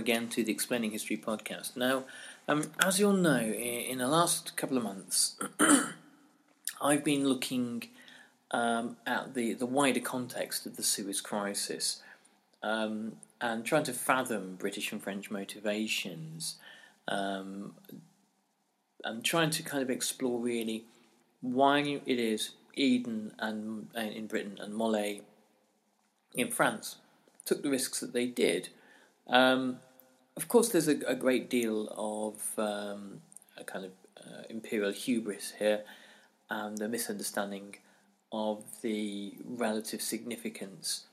again to the Explaining History podcast. Now, um, as you'll know, in, the last couple of months, I've been looking um, at the, the wider context of the Suez Crisis um, and trying to fathom British and French motivations um, and trying to kind of explore really why it is Eden and in Britain and Mollet in France took the risks that they did um, of course, there's a, a great deal of um, a kind of uh, imperial hubris here and the misunderstanding of the relative significance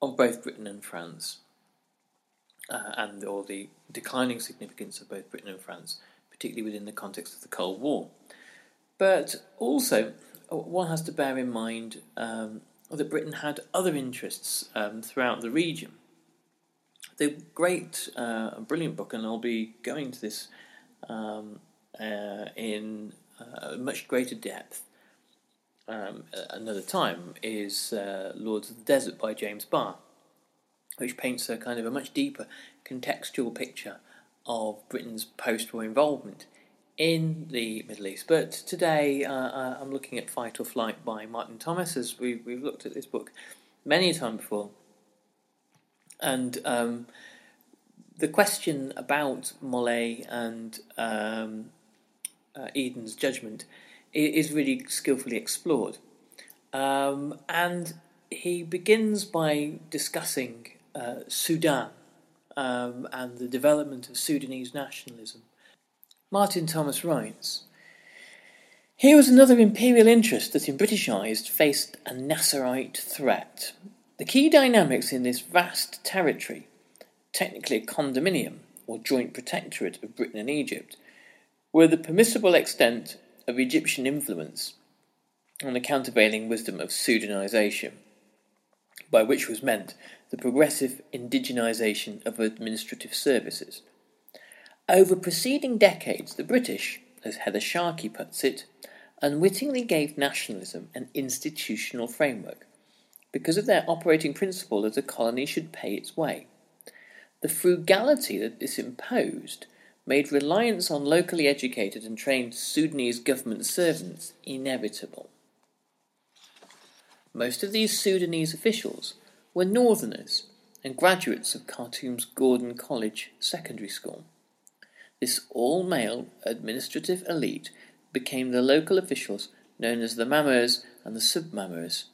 of both Britain and France, uh, and or the declining significance of both Britain and France, particularly within the context of the Cold War. But also, uh, one has to bear in mind um, that Britain had other interests um, throughout the region the great, uh, brilliant book, and I'll be going to this um, uh, in uh, much greater depth um, another time, is uh, Lords of the Desert by James Barr, which paints a kind of a much deeper contextual picture of Britain's post war involvement in the Middle East. But today uh, uh, I'm looking at Fight or Flight by Martin Thomas, as we, we've looked at this book many a time before. And um, the question about Mollet and um, uh, Eden's judgment is really skillfully explored. Um, and he begins by discussing uh, Sudan um, and the development of Sudanese nationalism. Martin Thomas writes Here was another imperial interest that, in British eyes, faced a Nasserite threat. The key dynamics in this vast territory, technically a condominium or joint protectorate of Britain and Egypt, were the permissible extent of Egyptian influence and the countervailing wisdom of Sudanization, by which was meant the progressive indigenization of administrative services. Over preceding decades, the British, as Heather Sharkey puts it, unwittingly gave nationalism an institutional framework because of their operating principle that a colony should pay its way. The frugality that this imposed made reliance on locally educated and trained Sudanese government servants inevitable. Most of these Sudanese officials were northerners and graduates of Khartoum's Gordon College Secondary School. This all male administrative elite became the local officials known as the Mamurs and the Submamurs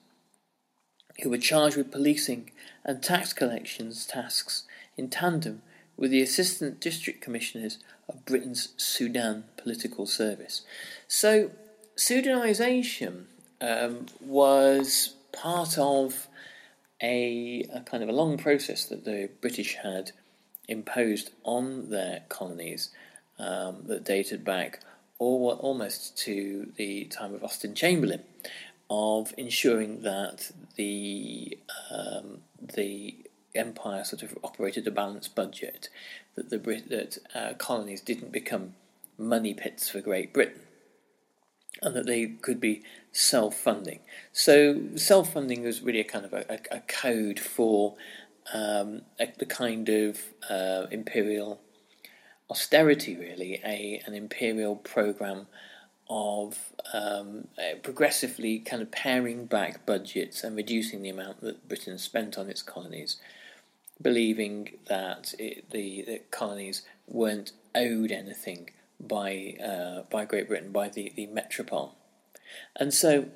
who were charged with policing and tax collections tasks in tandem with the Assistant District Commissioners of Britain's Sudan Political Service. So, Sudanisation um, was part of a, a, kind of a long process that the British had imposed on their colonies um, that dated back or almost to the time of Austen Chamberlain, of ensuring that the um, the empire sort of operated a balanced budget, that the Brit- that uh, colonies didn't become money pits for Great Britain, and that they could be self-funding. So self-funding was really a kind of a, a, a code for um, a, the kind of uh, imperial austerity, really, a an imperial program of um, progressively kind of paring back budgets and reducing the amount that Britain spent on its colonies, believing that it, the, the colonies weren't owed anything by uh, by Great Britain, by the, the metropole. And so,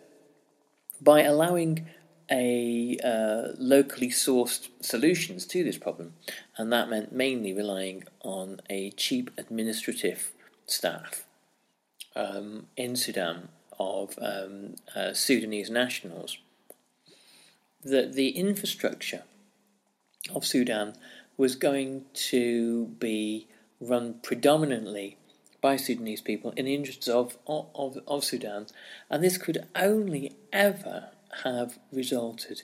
by allowing a uh, locally sourced solutions to this problem, and that meant mainly relying on a cheap administrative staff um, in Sudan of um, uh, Sudanese nationals. That the infrastructure of Sudan was going to be run predominantly by Sudanese people in the interests of, of, of Sudan, and this could only ever have resulted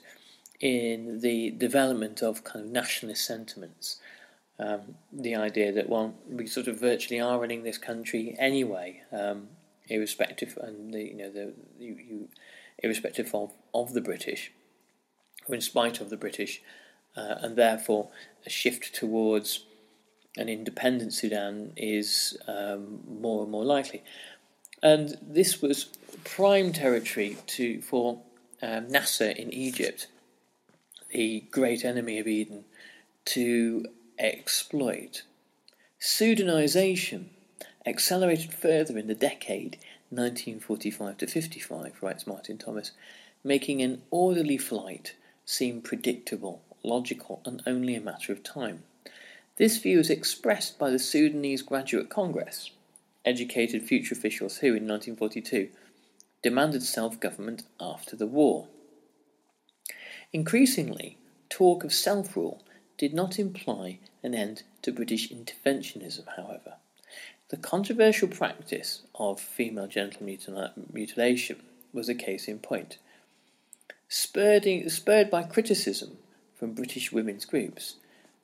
in the development of kind of nationalist sentiments. Um, the idea that well, we sort of virtually are running this country anyway, um, irrespective, and the you know the you, you irrespective of, of the British, or in spite of the British, uh, and therefore a shift towards an independent Sudan is um, more and more likely. And this was prime territory to for um, Nasser in Egypt, the great enemy of Eden, to exploit. Sudanization accelerated further in the decade 1945 to 55, writes Martin Thomas, making an orderly flight seem predictable, logical, and only a matter of time. This view is expressed by the Sudanese Graduate Congress, educated future officials who, in 1942, demanded self government after the war. Increasingly, talk of self rule did not imply an end to British interventionism, however. The controversial practice of female genital mutilation was a case in point. Spurred, spurred by criticism from British women's groups,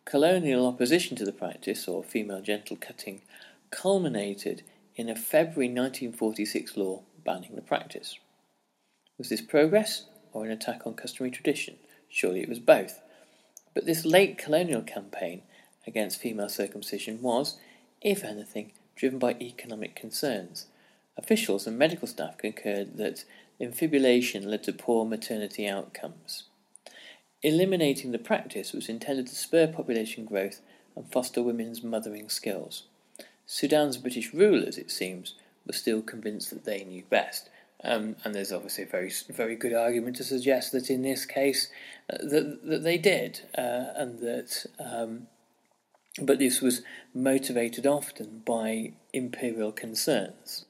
colonial opposition to the practice, or female genital cutting, culminated in a February 1946 law banning the practice. Was this progress or an attack on customary tradition? Surely it was both. But this late colonial campaign against female circumcision was, if anything, driven by economic concerns. Officials and medical staff concurred that infibulation led to poor maternity outcomes. Eliminating the practice was intended to spur population growth and foster women's mothering skills. Sudan's British rulers, it seems, were still convinced that they knew best. Um, and there's obviously a very, very good argument to suggest that in this case, uh, that that they did, uh, and that, um, but this was motivated often by imperial concerns.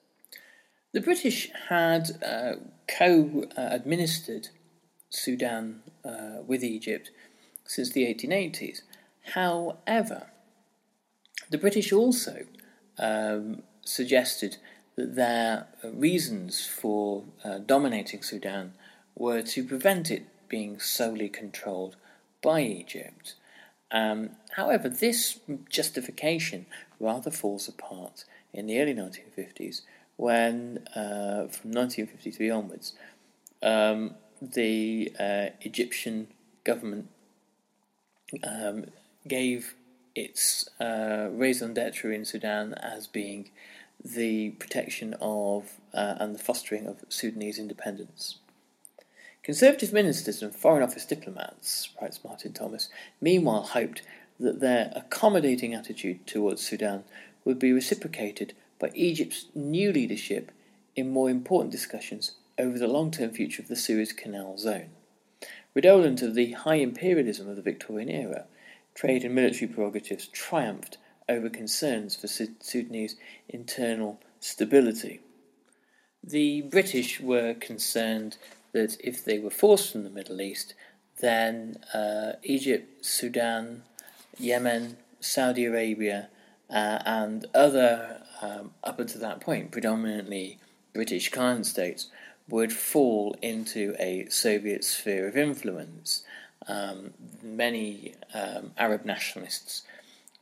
The British had uh, co-administered Sudan uh, with Egypt since the 1880s. However, the British also um, suggested their reasons for uh, dominating Sudan were to prevent it being solely controlled by Egypt. Um, however, this justification rather falls apart in the early 1950s when, uh, from 1953 onwards, um, the uh, Egyptian government um, gave its uh, raison d'etre in Sudan as being the protection of uh, and the fostering of Sudanese independence. Conservative ministers and Foreign Office diplomats, writes Martin Thomas, meanwhile hoped that their accommodating attitude towards Sudan would be reciprocated by Egypt's new leadership in more important discussions over the long term future of the Suez Canal zone. Redolent of the high imperialism of the Victorian era, trade and military prerogatives triumphed over concerns for Sudanese internal stability. The British were concerned that if they were forced from the Middle East, then uh, Egypt, Sudan, Yemen, Saudi Arabia, uh, and other, um, up until that point, predominantly British client states would fall into a Soviet sphere of influence. Um, many um, Arab nationalists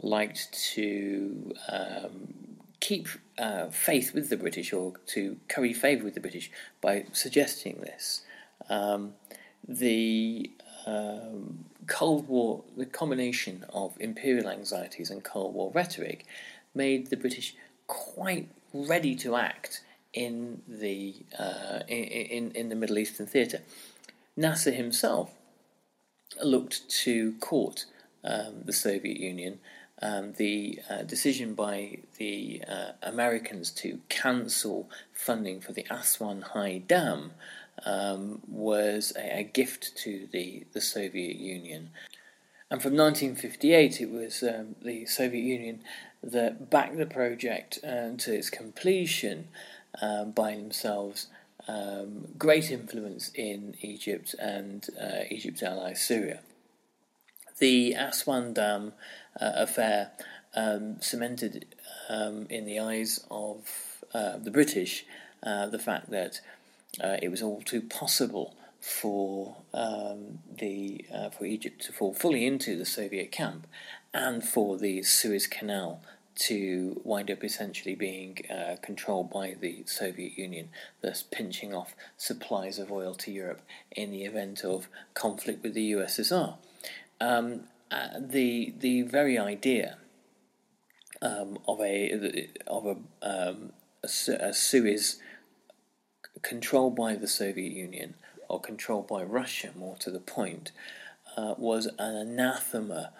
liked to um, keep uh, faith with the British or to curry favour with the British by suggesting this. Um, the um, Cold War, the combination of imperial anxieties and Cold War rhetoric, made the British quite ready to act in the uh, in, in the Middle Eastern theatre. Nasser himself looked to court um, the Soviet Union. Um, the uh, decision by the uh, Americans to cancel funding for the Aswan High Dam um, was a, a, gift to the, the Soviet Union. And from 1958, it was um, the Soviet Union that backed the project uh, to its completion um, by themselves. Um, great influence in Egypt and uh, Egypt's ally Syria. The Aswan Dam uh, affair um, cemented um, in the eyes of uh, the British uh, the fact that uh, it was all too possible for um, the uh, for Egypt to fall fully into the Soviet camp, and for the Suez Canal to wind up essentially being uh, controlled by the Soviet Union, thus pinching off supplies of oil to Europe in the event of conflict with the USSR. Um, the the very idea um, of a of a, um, a, a Suez controlled by the Soviet Union or controlled by Russia, more to the point, uh, was an anathema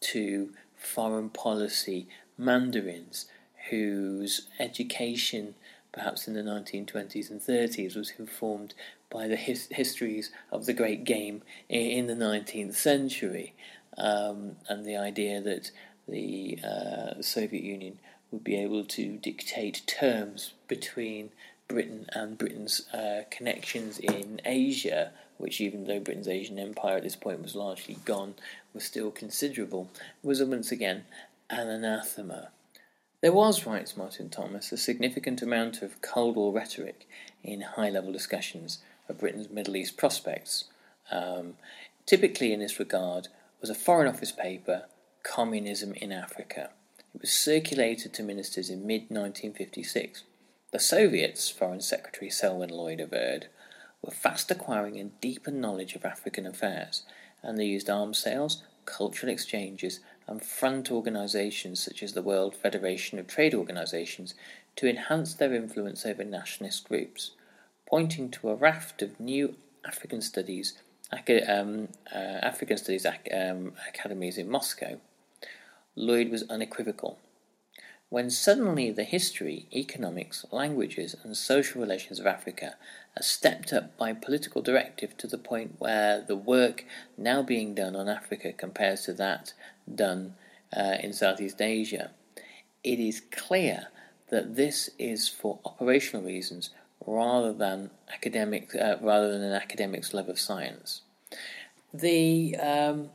to foreign policy mandarins whose education, perhaps in the 1920s and 30s, was informed by the his- histories of the great game in, the 19th century, um, and the idea that the uh, Soviet Union would be able to dictate terms between Britain and Britain's uh, connections in Asia, which, even though Britain's Asian empire at this point was largely gone, was still considerable, was once again an anathema. There was, writes Martin Thomas, a significant amount of Cold War rhetoric in high level discussions of Britain's Middle East prospects. Um, typically, in this regard, was a Foreign Office paper, Communism in Africa. It was circulated to ministers in mid 1956. The Soviets, Foreign Secretary Selwyn Lloyd averred, were fast acquiring a deeper knowledge of African affairs, and they used arms sales, cultural exchanges, and front organisations such as the World Federation of Trade Organisations to enhance their influence over nationalist groups, pointing to a raft of new African studies um, uh, African studies um, academies in Moscow. Lloyd was unequivocal when suddenly the history, economics, languages, and social relations of Africa are stepped up by political directive to the point where the work now being done on Africa compares to that done uh, in Southeast Asia, it is clear that this is for operational reasons rather than academic, uh, rather than an academic's love of science. The um,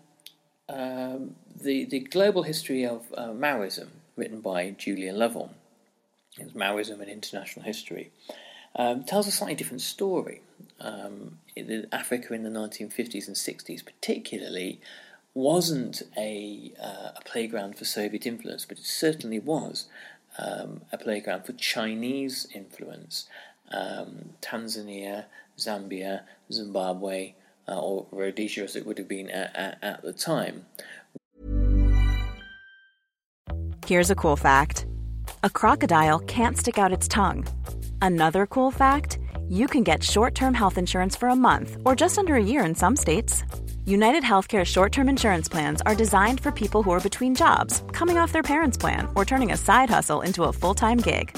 um, the the global history of uh, Maoism written by Julian Lovell. It's Maoism and International History. Um, tells a slightly different story. Um, Africa in the 1950s and 60s, particularly, wasn't a, uh, a playground for Soviet influence, but it certainly was um, a playground for Chinese influence. Um, Tanzania, Zambia, Zimbabwe, uh, or Rhodesia as it would have been at, at, at the time, Here's a cool fact a crocodile can't stick out its tongue. Another cool fact you can get short term health insurance for a month or just under a year in some states. United Healthcare short term insurance plans are designed for people who are between jobs, coming off their parents' plan, or turning a side hustle into a full time gig.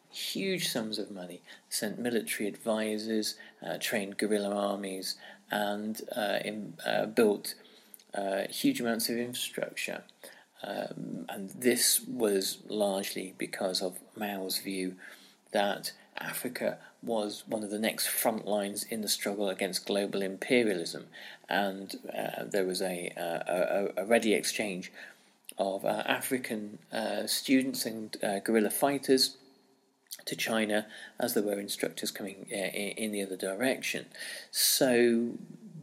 huge sums of money, sent military advisors, uh, trained guerrilla armies, and uh, in, uh, built uh, huge amounts of infrastructure. Um, and this was largely because of Mao's view that Africa was one of the next front lines in the struggle against global imperialism, and uh, there was a, uh, a, a, ready exchange of African students and guerrilla fighters to China as there were instructors coming uh, in the other direction. So,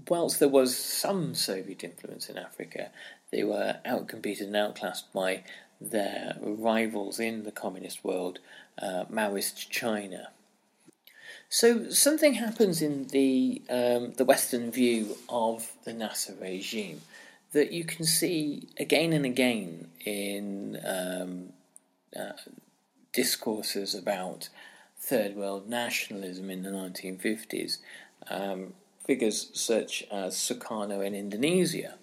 whilst there was some Soviet influence in Africa, they were outcompeted and outclassed by their rivals in the communist world, uh, Maoist China. So something happens in the um, the Western view of the Nasser regime that you can see again and again in um, uh, discourses about third world nationalism in the 1950s, um, figures such as Sukarno in Indonesia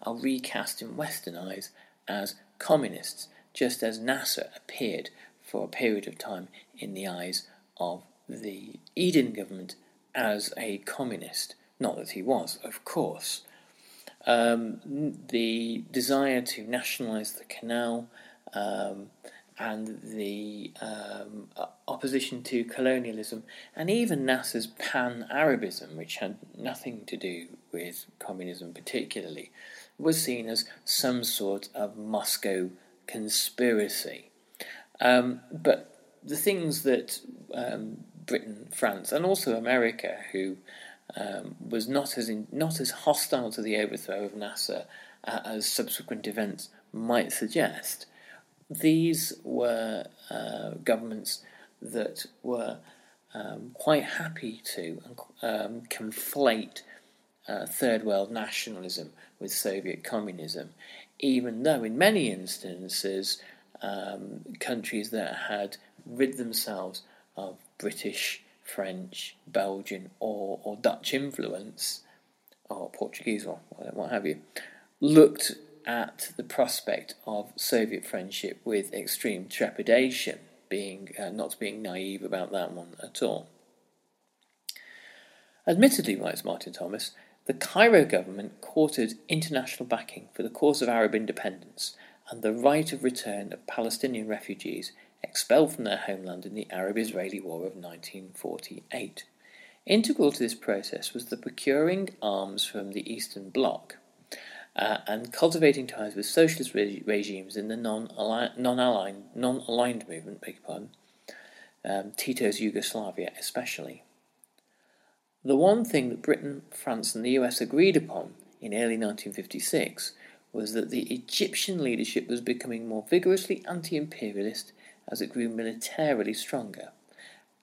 are recast in Western eyes as communists, just as Nasser appeared for a period of time in the eyes of the Eden government as a communist. Not that he was, of course. Um, the desire to nationalise the canal um, and the um, opposition to colonialism, and even Nasser's pan Arabism, which had nothing to do with communism particularly, was seen as some sort of Moscow conspiracy. Um, but the things that um, Britain, France, and also America, who um, was not as in, not as hostile to the overthrow of Nasser uh, as subsequent events might suggest, these were uh, governments that were um, quite happy to um, conflate uh, third world nationalism with Soviet communism, even though in many instances um, countries that had rid themselves of British, French, Belgian, or, or Dutch influence, or Portuguese, or what have you, looked at the prospect of Soviet friendship with extreme trepidation, being uh, not being naive about that one at all. Admittedly, writes Martin Thomas, the Cairo government courted international backing for the cause of Arab independence and the right of return of Palestinian refugees expelled from their homeland in the Arab Israeli War of 1948. Integral to this process was the procuring arms from the Eastern Bloc uh, and cultivating ties with socialist re- regimes in the non-aligned, non-aligned movement, beg your pardon, um, Tito's Yugoslavia especially. The one thing that Britain, France, and the US agreed upon in early 1956 was that the Egyptian leadership was becoming more vigorously anti imperialist as it grew militarily stronger.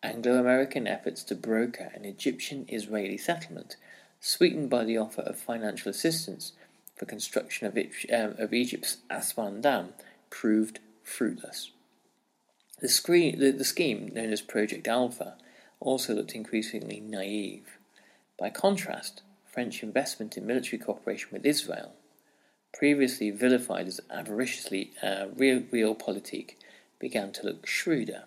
Anglo American efforts to broker an Egyptian Israeli settlement, sweetened by the offer of financial assistance for construction of, um, of Egypt's Aswan Dam proved fruitless. The, screen, the, the scheme, known as Project Alpha, also looked increasingly naive. By contrast, French investment in military cooperation with Israel, previously vilified as avariciously uh, real, realpolitik, began to look shrewder.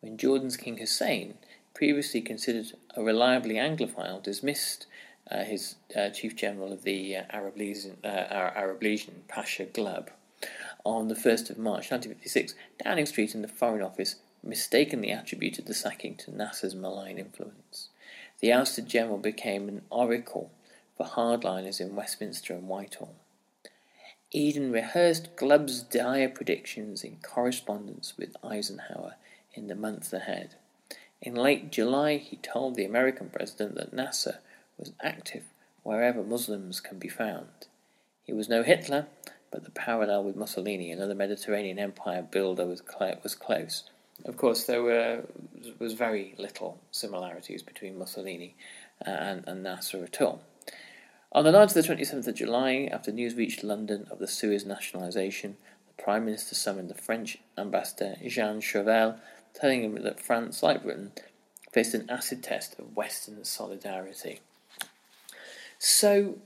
When Jordan's King Hussein, previously considered a reliably Anglophile, dismissed uh, his uh, chief general of the uh, Arab, Legion, uh, Arab Legion, Pasha Glubb, on the 1st of March 1956, Downing Street and the Foreign Office mistakenly attributed the sacking to Nasser's malign influence. The ousted general became an oracle for hardliners in Westminster and Whitehall. Eden rehearsed Glubb's dire predictions in correspondence with Eisenhower in the months ahead. In late July, he told the American president that Nasser was active wherever Muslims can be found. He was no Hitler, but the parallel with Mussolini, another Mediterranean empire builder, was, cl- was close. Of course, there were was very little similarities between Mussolini uh, and, and Nasser at all. On the night of the 27th of July, after news reached London of the Suez nationalisation, the Prime Minister summoned the French ambassador Jean Chauvel, telling him that France, like Britain, faced an acid test of Western solidarity. So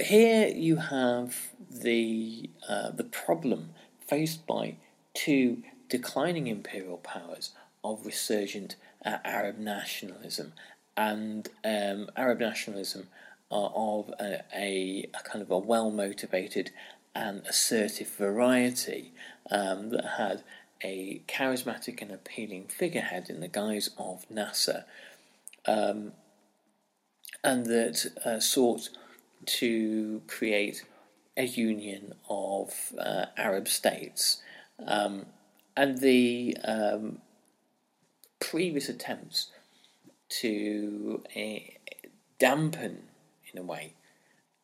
here you have the uh, the problem faced by two declining imperial powers of resurgent uh, Arab nationalism and um, Arab nationalism uh, of a, a, a, kind of a well motivated and assertive variety um, that had a charismatic and appealing figurehead in the guise of Nasser, um, and that uh, sought to create a union of uh, Arab states. Um, and the um, previous attempts to uh, dampen, in a way,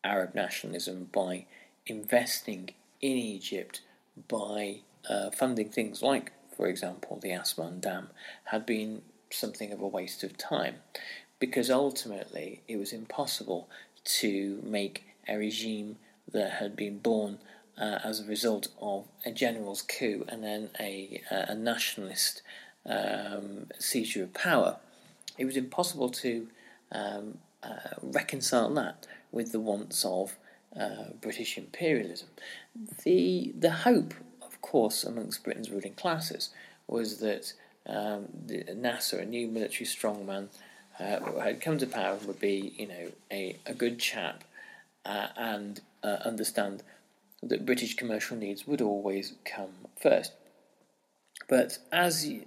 Arab nationalism by investing in Egypt, by uh, funding things like, for example, the Aswan Dam, had been something of a waste of time because ultimately it was impossible to make a regime that had been born uh, as a result of a general's coup and then a, a nationalist um, seizure of power. It was impossible to um, uh, reconcile that with the wants of uh, British imperialism. The the hope, of course, amongst Britain's ruling classes was that um, the, Nasser, a new military strongman, uh, had come to power and would be, you know, a, a good chap uh, and uh, understand that British commercial needs would always come first. But as you,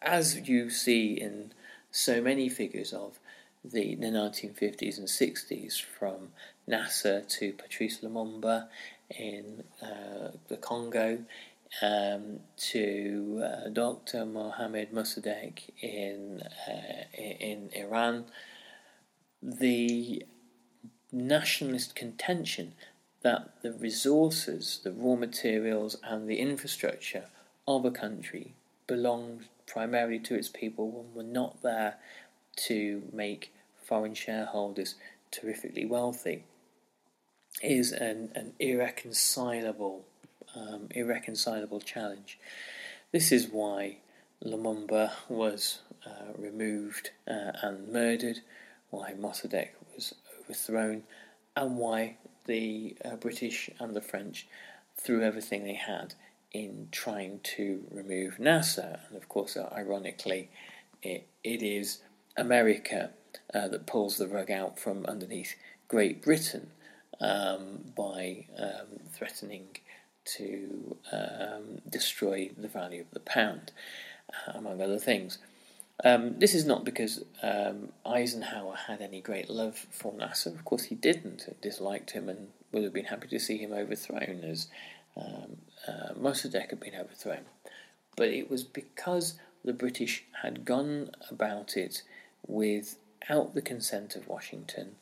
as you see in so many figures of the, the 1950s and 60s, from Nasser to Patrice Lumumba in uh, the Congo, um, to uh, Dr. Mohamed Mossadegh in uh, in Iran, the nationalist contention that the resources, the raw materials, and the infrastructure of a country belonged primarily to its people and were not there to make foreign shareholders terrifically wealthy is an, an irreconcilable um, irreconcilable challenge. This is why Lumumba was uh, removed uh, and murdered, why Mossadegh was overthrown, and why the uh, British and the French threw everything they had in trying to remove Nasser. And of course, uh, ironically, it, it is America uh, that pulls the rug out from underneath Great Britain um, by um, threatening to um, destroy the value of the pound, uh, among other things. Um, this is not because um, Eisenhower had any great love for Nasser. Of course, he didn't. Disliked him and would have been happy to see him overthrown, as um, uh, Mossadegh had been overthrown. But it was because the British had gone about it without the consent of Washington,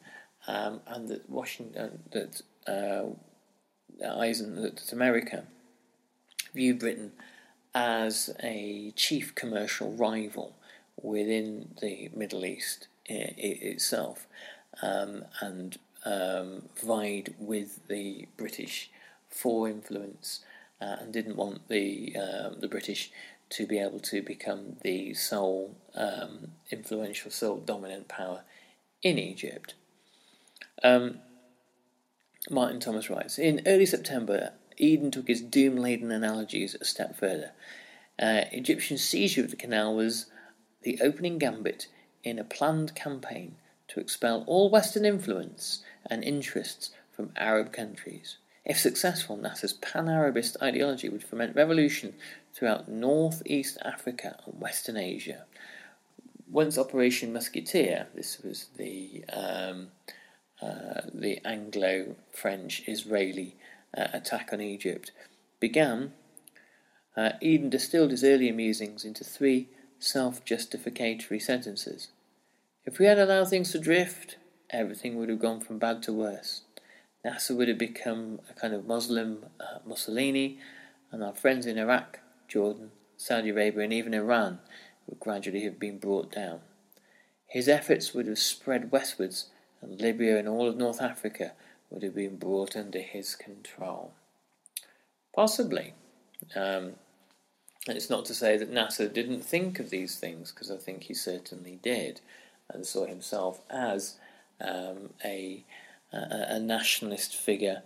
um, and that Washington that uh, Eisen that America view Britain as a chief commercial rival within the Middle East itself um, and um, vied with the British for influence uh, and didn't want the um, the British to be able to become the sole um, influential, sole dominant power in Egypt. Um, Martin Thomas writes In early September, Eden took his doom laden analogies a step further. Uh, Egyptian seizure of the canal was the opening gambit in a planned campaign to expel all Western influence and interests from Arab countries. If successful, Nasser's pan Arabist ideology would foment revolution throughout North East Africa and Western Asia. once Operation Musketeer, this was the um, uh, the Anglo-French-Israeli uh, attack on Egypt, began, uh, Eden distilled his earlier musings into three self-justificatory sentences. If we had allowed things to drift, everything would have gone from bad to worse. Nasser would have become a kind of Muslim uh, Mussolini, and our friends in Iraq, Jordan, Saudi Arabia, and even Iran would gradually have been brought down. His efforts would have spread westwards, and Libya and all of North Africa would have been brought under his control. Possibly. Um, it's not to say that Nasser didn't think of these things, because I think he certainly did, and saw himself as um, a a, a nationalist figure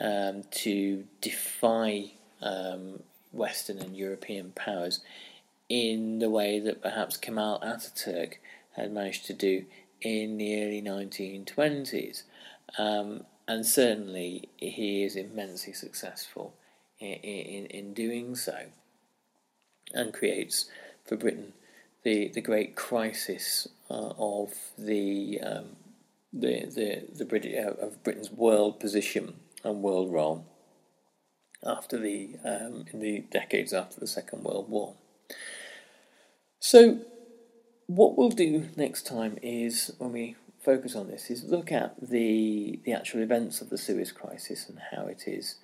um, to defy um, Western and European powers in the way that perhaps Kemal Ataturk had managed to do in the early 1920s. Um, and certainly he is immensely successful in, in, in doing so and creates for Britain the, the great crisis uh, of the um, the the the British uh, of Britain's world position and world role after the um, in the decades after the Second World War. So, what we'll do next time is when we focus on this is look at the the actual events of the Suez Crisis and how it is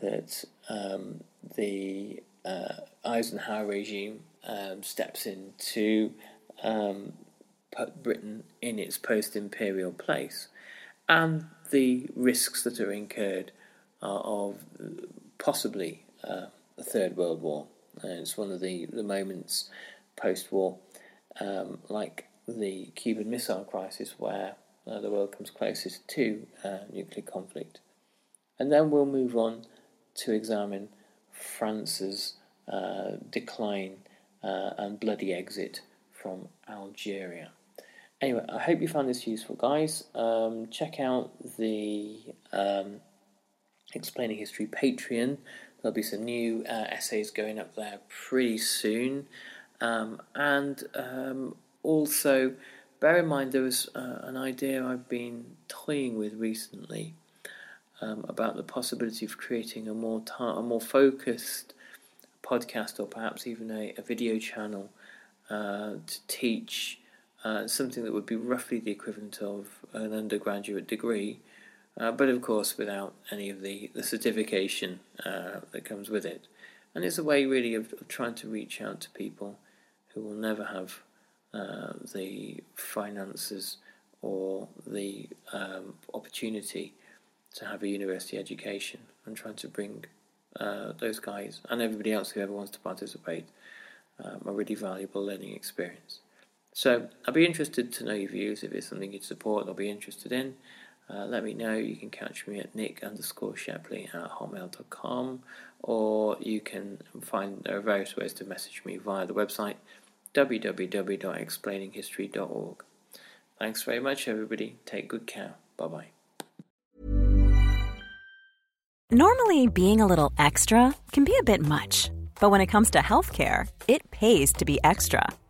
that um, the uh, Eisenhower regime um, steps in to um, put Britain in its post imperial place, and the risks that are incurred uh, of possibly uh, a Third World War. And it's one of the, the moments post war, um, like the Cuban Missile Crisis, where uh, the world comes closest to uh, nuclear conflict. And then we'll move on to examine France's uh, decline uh, and bloody exit from Algeria. Anyway, I hope you found this useful, guys. Um, check out the um, Explaining History Patreon. There'll be some new uh, essays going up there pretty soon. Um, and um, also, bear in mind there was uh, an idea I've been toying with recently um, about the possibility of creating a more ta- a more focused podcast or perhaps even a, a video channel uh, to teach uh, something that would be roughly the equivalent of an undergraduate degree, uh, but of course without any of the, the certification uh, that comes with it. And it's a way really of, of, trying to reach out to people who will never have uh, the finances or the um, opportunity to have a university education and trying to bring uh, those guys and everybody else who ever wants to participate um, a really valuable learning experience. So I'll be interested to know your views. If it's something you'd support, I'll be interested in. Uh, let me know. You can catch me at nick underscore shepley at hotmail.com or you can find there are various ways to message me via the website www.explaininghistory.org. Thanks very much, everybody. Take good care. Bye bye. Normally, being a little extra can be a bit much, but when it comes to healthcare, it pays to be extra